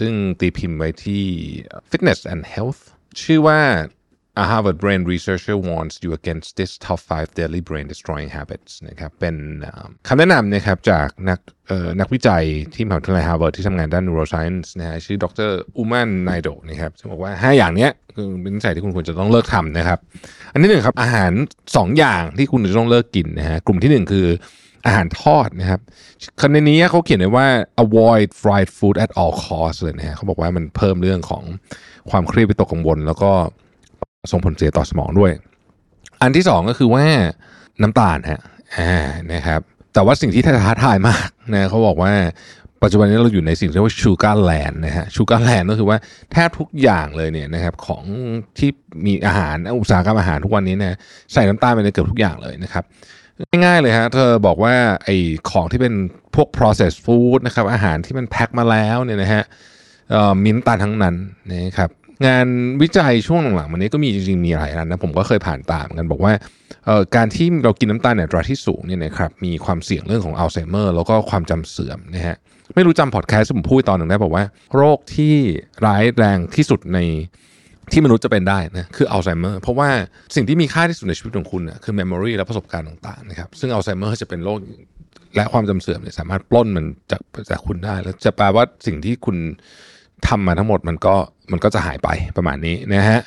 ซึ่งตีพิมพ์ไว้ที่ Fitness and Health ชื่อว่า A Harvard brain researcher warns you against this top 5 daily brain destroying habits นะครับเป็นคำแนะนำนะครับจากนักนักวิจัยที่มหาวิทยาลัย Harvard ที่ทำงานด้าน neuroscience นะฮะชื่อดรอุมานไนโดนะครับซึ่งบอกว่า 5 อย่างเนี้ยคือเป็นนิสัยที่คุณควรจะต้องเลิกทำนะครับ อันที่หนึ่งครับอาหาร 2 อย่างที่คุณจะต้องเลิกกินนะฮะกลุ่มที่หนึ่งคือ อาหารทอดนะครับคันในนี้เขาเขียนไว้ว่า avoid fried food at all costs เลยนะฮะเขาบอกว่ามันเพิ่มเรื่องของความเครียดวิตกกังวล แล้วก็ส่งผลเสียต่อสมองด้วย อันที่สองก็คือว่าน้ำตาลฮะอ่านะครับ แต่ว่าสิ่งที่ท้าทายมากนะเขาบอกว่าปัจจุบันนี้เราอยู่ในสิ่งที่เรียกว่าชูการ์แลนด์นะฮะชูการ์แลนด์ก็คือว่าแทบทุกอย่างเลยเนี่ยนะครับของที่มีอาหารอุตสาหกรรมอาหารทุกวันนี้เนี่ยใส่น้ำตาลไปในเกือบทุกอย่างเลยนะครับ ง่ายๆเลยฮะเธอบอกว่าไอ้ของที่เป็นพวก processed food นะครับอาหารที่มันแพ็คมาแล้วเนี่ยนะฮะมีน้ำตาทั้งนั้นนะครับงานวิจัยช่วงหลังๆมันนี้ก็มีจริงๆมีหลายอันนะผมก็เคยผ่านตามกันบอกว่าการที่เรากินน้ำตาลในอัตราที่สูงเนี่ยนะครับมีความเสี่ยงเรื่องของอัลไซเมอร์แล้วก็ความจำเสื่อมนะฮะไม่รู้จำพอดแคสต์ผมพูดตอนหนึ่งได้บอกว่า โรคที่ร้ายแรงที่สุดใน ที่มนุษย์จะเป็นได้นะคืออัลไซเมอร์เพราะว่าสิ่งที่มีค่าที่สุดในชีวิตของคุณนะคือ memory และประสบการณ์ต่างๆนะครับซึ่งอัลไซเมอร์จะเป็นโรคและความจำเสื่อมเนี่ยสามารถปล้นมันจากจากคุณได้ แล้วจะแปลว่าสิ่งที่คุณทำมาทั้งหมดมันก็มันก็จะหายไปประมาณนี้นะฮะ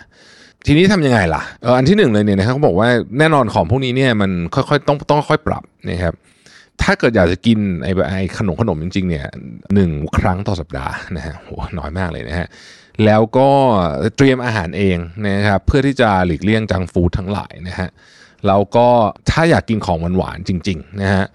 ทีนี้ทำยังไงล่ะเอออันที่หนึ่งเลยเนี่ยนะครับเขาบอกว่าแน่นอนของพวกนี้เนี่ยมันค่อยๆต้องต้องค่อยปรับนะครับ ถ้าเกิดอยากจะกินไอ้ไอ้ขนมขนมจริงๆเนี่ยหนึ่งครั้งต่อสัปดาห์นะฮะโหน้อยมากเลยนะฮะแล้วก็เตรียมอาหารเองนะครับเพื่อที่จะหลีกเลี่ยงจังฟูดทั้งหลายนะฮะแล้วก็ถ้าอยากกินของหวานๆจริงๆนะฮะ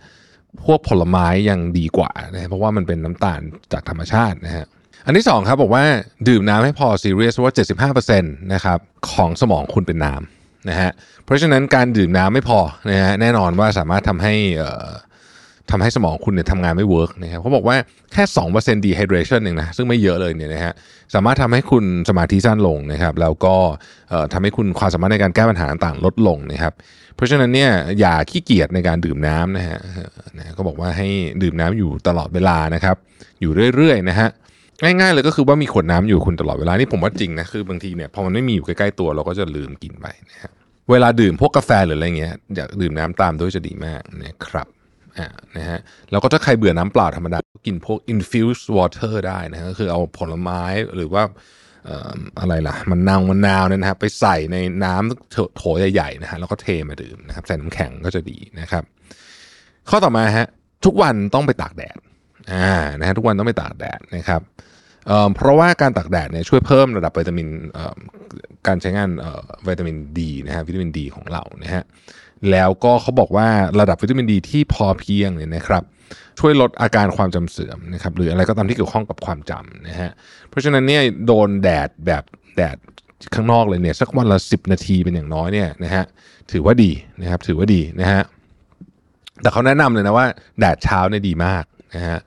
พวกผลไม้ยังดีกว่านะเพราะว่ามันเป็นน้ำตาลจากธรรมชาตินะฮะอันที่สองครับบอกว่าดื่มน้ำให้พอซีเรียสว่า 75%นะครับของสมองคุณเป็นน้ำนะฮะเพราะฉะนั้นการดื่มน้ำไม่พอนะฮะแน่นอนว่าสามารถทำให้อ่อ ทำให้สมองคุณเนี่ยทำงานไม่เวิร์กนะครับเขาบอกว่าแค่2% dehydration เองนะซึ่งไม่เยอะเลยเนี่ยนะฮะสามารถทำให้คุณสมาธิสั้นลงนะครับแล้วก็ทำให้คุณความสามารถในการแก้ปัญหาต่างๆ ลดลงนะครับเพราะฉะนั้นเนี่ยอย่าขี้เกียจในการดื่มน้ำนะฮะนะก็บอกว่าให้ดื่มน้ำอยู่ตลอดเวลานะครับอยู่เรื่อยๆนะฮะง่ายๆเลยก็คือว่ามีขวดน้ำอยู่คุณตลอดเวลานี่ผมว่าจริงนะคือบางทีเนี่ยพอมันไม่มีอยู่ใกล้ๆตัวเราก็จะลืมกินไปนะฮะเวลาดื่มพวกกาแฟหรืออะไรเงี้ยอยากดื่มน้ำตามด้วยจะดีมากนะครับ อ่านะฮะแล้วก็ถ้าใครเบื่อน้ำเปล่าธรรมดาก็กินพวก infused water ได้นะฮะก็คือเอาผลไม้หรือว่าอะไรล่ะมันนาวมันนาวเนี่ยนะฮะไปใส่ในน้ำโถใหญ่ๆนะฮะแล้วก็เทมาดื่มนะครับใส่น้ำแข็งก็จะดีนะครับ ข้อต่อมาฮะทุกวันต้องไปตากแดดอ่านะฮะทุกวันต้องไปตากแดดนะครับเพราะว่าการตากแดดเนี่ยช่วยเพิ่มระดับวิตามินการใช้งานวิตามินดีนะฮะวิตามินดีของเรานะฮะ แล้วก็เขาบอกว่าระดับวิตามินดีที่พอเพียงเนี่ยนะครับช่วยลดอาการความจำเสื่อมนะครับหรืออะไรก็ตามที่เกี่ยวข้องกับความจำนะฮะเพราะฉะนั้นเนี่ยโดนแดดแบบแดดข้างนอกเลยเนี่ยสักวันละ 10 นาทีเป็นอย่างน้อยเนี่ยนะฮะถือว่าดีนะครับถือว่าดีนะฮะแต่เขาแนะนำเลยนะว่าแดดเช้าเนี่ยดีมากนะฮะ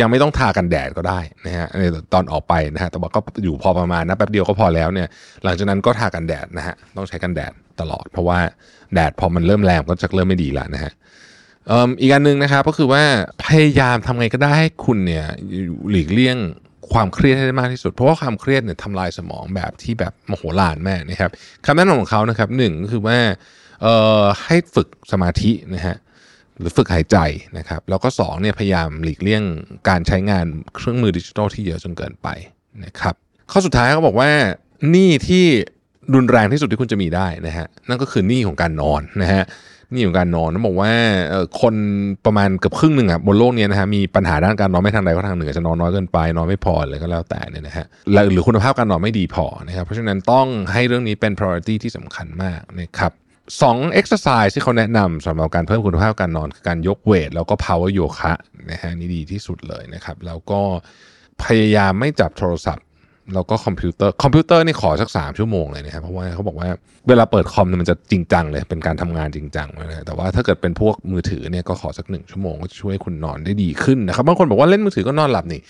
ยังไม่ต้องทากันแดดก็ได้นะฮะตอนออกไปนะฮะแต่ว่าก็อยู่พอประมาณนะแป๊บเดียวก็พอแล้วเนี่ยหลังจากนั้นก็ทากันแดดนะฮะต้องใช้กันแดด ตลอด เพราะว่าแดดพอมันเริ่มแรงก็จะเริ่มไม่ดีแล้วนะฮะอีกอันหนึ่งนะครับก็คือว่าพยายามทำไงก็ได้ให้คุณเนี่ยหลีกเลี่ยงความเครียดให้ได้มากที่สุด เพราะว่าความเครียดเนี่ยทำลายสมองแบบที่แบบมโหฬารแม่นะครับคำแนะนำของเขานะครับหนึ่งก็คือว่าให้ฝึกสมาธินะฮะหรือฝึกหายใจนะครับแล้วก็สองเนี่ยพยายามหลีกเลี่ยงการใช้งานเครื่องมือดิจิทัลที่เยอะจนเกินไปนะครับข้อสุดท้ายเขาบอกว่าหนี้ที่ รุนแรงที่สุดที่คุณจะมีได้นะฮะนั่นก็คือหนี้ของการนอนนะฮะหนี้ของการนอนต้องบอกว่าคนประมาณเกือบครึ่งหนึ่งอะบนโลกเนี้นะฮะมีปัญหาด้านการนอนไม่ทางใดก็ทางหนึ่งอาจจะนอนน้อยเกินไปนอนไม่พออะไรก็แล้วแต่เนี่ยนะฮะหรือคุณภาพการนอนไม่ดีพอนะครับเพราะฉะนั้นต้องให้เรื่องนี้เป็น priority ที่สำคัญมากนะครับสอง exercise ที่เขาแนะนำสำหรับการเพิ่มคุณภาพการนอนคือการยก weight แล้วก็ power yoga นะฮะนี่ดีที่สุดเลยนะครับ แล้วก็พยายามไม่จับโทรศัพท์ แล้วก็คอมพิวเตอร์คอมพิวเตอร์นี่ขอสักสามชั่วโมงเลยนะครับเพราะว่าเขาบอกว่าเวลาเปิดคอมมันจะจริงจังเลยเป็นการทำงานจริงจังเลยนะแต่ว่าถ้าเกิดเป็นพวกมือถือเนี่ยก็ขอสักหนึ่งชั่วโมงก็จะช่วยคุณนอนได้ดีขึ้นนะครับบางคนบอกว่าเล่นมือถือก็นอนหลับนี่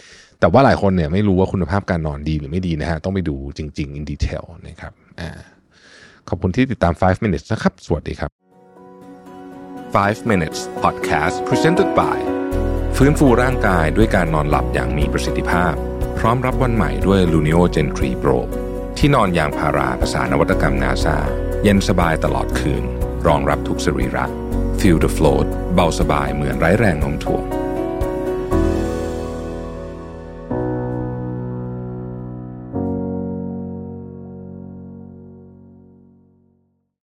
แต่ว่าหลายคนเนี่ยไม่รู้ว่าคุณภาพการนอนดีหรือไม่ดีนะฮะต้องไปดูจริงๆ in detail นะครับอ่าขอบคุณที่ติดตาม 5 minutes นะครับ สวัสดีครับ 5 minutes podcast presented by ฟื้นฟูร่างกายด้วยการนอนหลับอย่างมีประสิทธิภาพ พร้อมรับวันใหม่ด้วย Luno Gen 3 Pro ที่นอนยางพาราภาษานวัตกรรมนาซาเย็นสบายตลอดคืน รองรับทุกสรีระ Feel the float เบาสบายเหมือนไร้แรงโน้มถ่วง